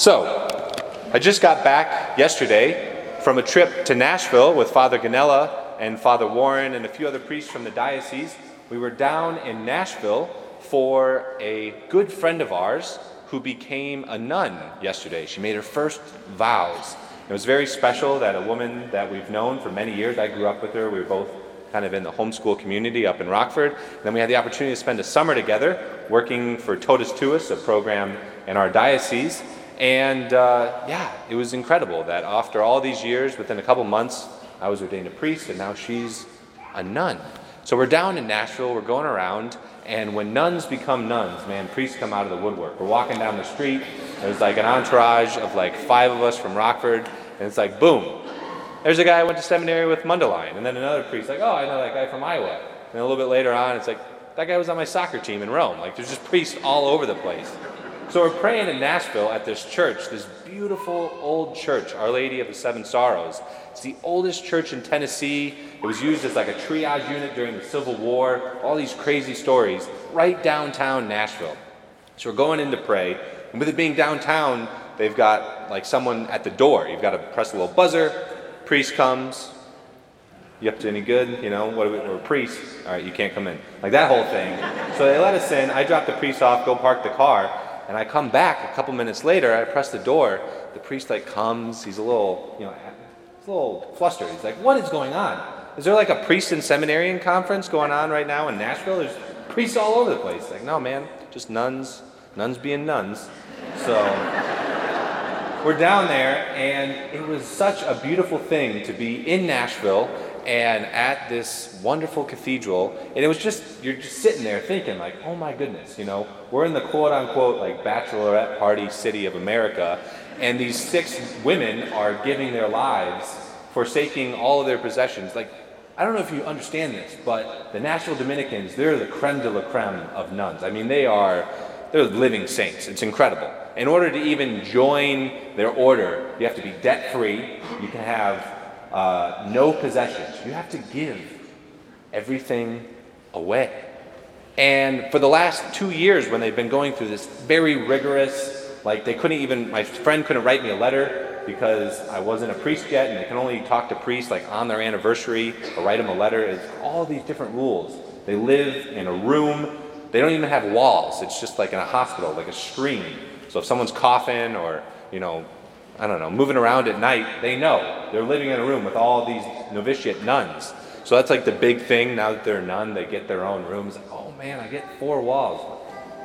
So, I just got back yesterday from a trip to Nashville with Father Ganella and Father Warren and a few other priests from the diocese. We were down in Nashville for a good friend of ours who became a nun yesterday. She made her first vows. It was very special that a woman that we've known for many years, I grew up with her, we were both kind of in the homeschool community up in Rockford. And then we had the opportunity to spend a summer together working for Totus Tuus, a program in our diocese. And uh, yeah, it was incredible that after all these years, within a couple months, I was ordained a priest, and now she's a nun. So we're down in Nashville, we're going around, and when nuns become nuns, man, priests come out of the woodwork. We're walking down the street, there's like an entourage of like five of us from Rockford, and it's like, boom. There's a guy I went to seminary with Mundelein, and then another priest, like, oh, I know that guy from Iowa. And a little bit later on, it's like, that guy was on my soccer team in Rome. Like, there's just priests all over the place. So we're praying in Nashville at this church, this beautiful old church, Our Lady of the Seven Sorrows. It's the oldest church in Tennessee. It was used as like a triage unit during the Civil War. All these crazy stories, right downtown Nashville. So we're going in to pray, and with it being downtown, they've got like someone at the door. You've got to press a little buzzer. Priest comes. You up to any good? You know, what are we, we're priests. All right, you can't come in. Like that whole thing. So they let us in. I drop the priest off, go park the car. And I come back a couple minutes later, I press the door, the priest like comes, he's a little, you know, he's a little flustered. He's like, what is going on? Is there like a priest and seminarian conference going on right now in Nashville? There's priests all over the place. Like, no man, just nuns, nuns being nuns. So we're down there, and it was such a beautiful thing to be in Nashville and at this wonderful cathedral. And it was just, you're just sitting there thinking, like, oh my goodness, you know, we're in the quote unquote, like, bachelorette party city of America, and these six women are giving their lives, forsaking all of their possessions. Like, I don't know if you understand this, but the Nashville Dominicans, they're the creme de la creme of nuns. I mean, they are, they're living saints. It's incredible. In order to even join their order, you have to be debt free. You can have uh, no possessions. You have to give everything away. And for the last two years, when they've been going through this very rigorous, like they couldn't even, my friend couldn't write me a letter because I wasn't a priest yet, and they can only talk to priests like on their anniversary or write them a letter. It's all these different rules. They live in a room. They don't even have walls. It's just like in a hospital, like a screen. So if someone's coughing or you know I don't know, moving around at night, they know. They're living in a room with all these novitiate nuns. So that's like the big thing. Now that they're a nun, they get their own rooms. Oh man, I get four walls.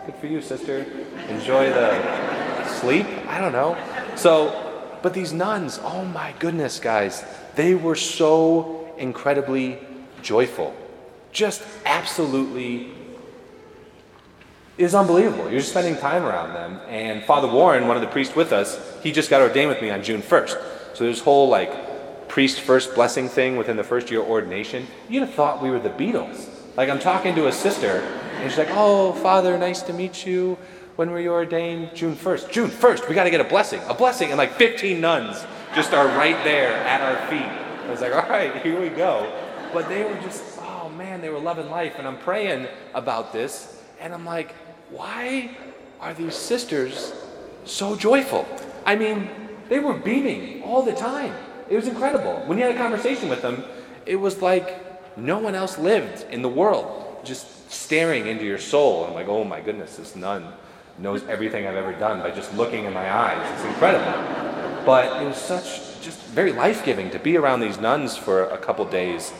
Good for you, sister. Enjoy the sleep. I don't know. So, but these nuns, oh my goodness, guys, they were so incredibly joyful. Just absolutely is unbelievable. You're just spending time around them. And Father Warren, one of the priests with us, he just got ordained with me on June 1st. So there's whole like priest first blessing thing within the first year ordination. You'd have thought we were the Beatles. Like I'm talking to a sister, and she's like, "Oh, Father, nice to meet you. When were you ordained? June 1st. June 1st. We got to get a blessing. A blessing." And like 15 nuns just are right there at our feet. I was like, "All right, here we go." But they were just, oh man, they were loving life. And I'm praying about this, and I'm like, why are these sisters so joyful? I mean, they were beaming all the time. It was incredible. When you had a conversation with them, it was like no one else lived in the world, just staring into your soul. I'm like, oh my goodness, this nun knows everything I've ever done by just looking in my eyes. It's incredible. But it was such just very life giving to be around these nuns for a couple days.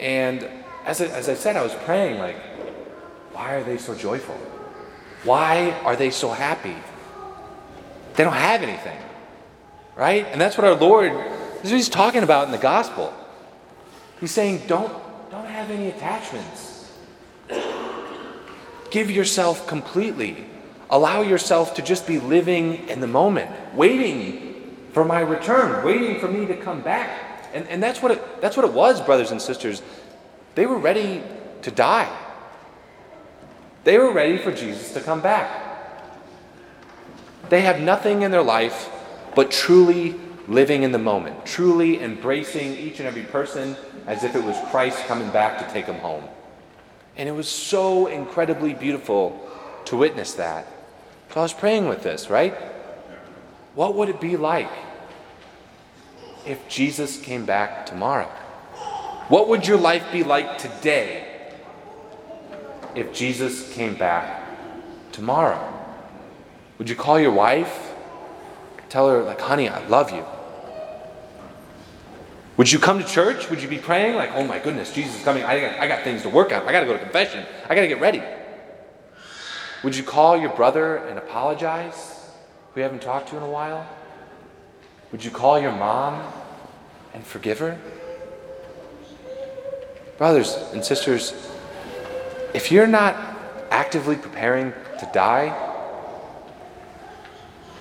And as I, as I said, I was praying, like, why are they so joyful? Why are they so happy? They don't have anything. Right? And that's what our Lord, is he's talking about in the gospel. He's saying, don't, don't have any attachments. Give yourself completely. Allow yourself to just be living in the moment, waiting for my return, waiting for me to come back. And, and that's, what it, that's what it was, brothers and sisters. They were ready to die. They were ready for Jesus to come back. They have nothing in their life but truly living in the moment, truly embracing each and every person as if it was Christ coming back to take them home. And it was so incredibly beautiful to witness that. So I was praying with this, right? What would it be like if Jesus came back tomorrow? What would your life be like today if Jesus came back tomorrow? Would you call your wife? Tell her, like, honey, I love you. Would you come to church? Would you be praying, like, oh my goodness, Jesus is coming. I got, I got things to work on. I got to go to confession. I got to get ready. Would you call your brother and apologize, who you haven't talked to in a while? Would you call your mom and forgive her? Brothers and sisters, if you're not actively preparing to die,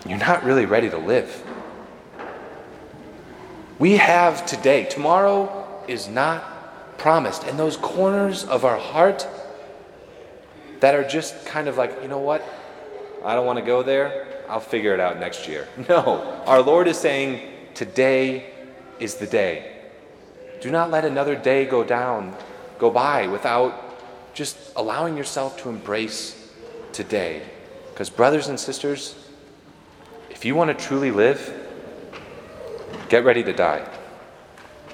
you're not really ready to live. We have today, tomorrow is not promised. And those corners of our heart that are just kind of like, you know what? I don't want to go there. I'll figure it out next year. No, our Lord is saying, today is the day. Do not let another day go down, go by without just allowing yourself to embrace today. Because, brothers and sisters, if you want to truly live, get ready to die.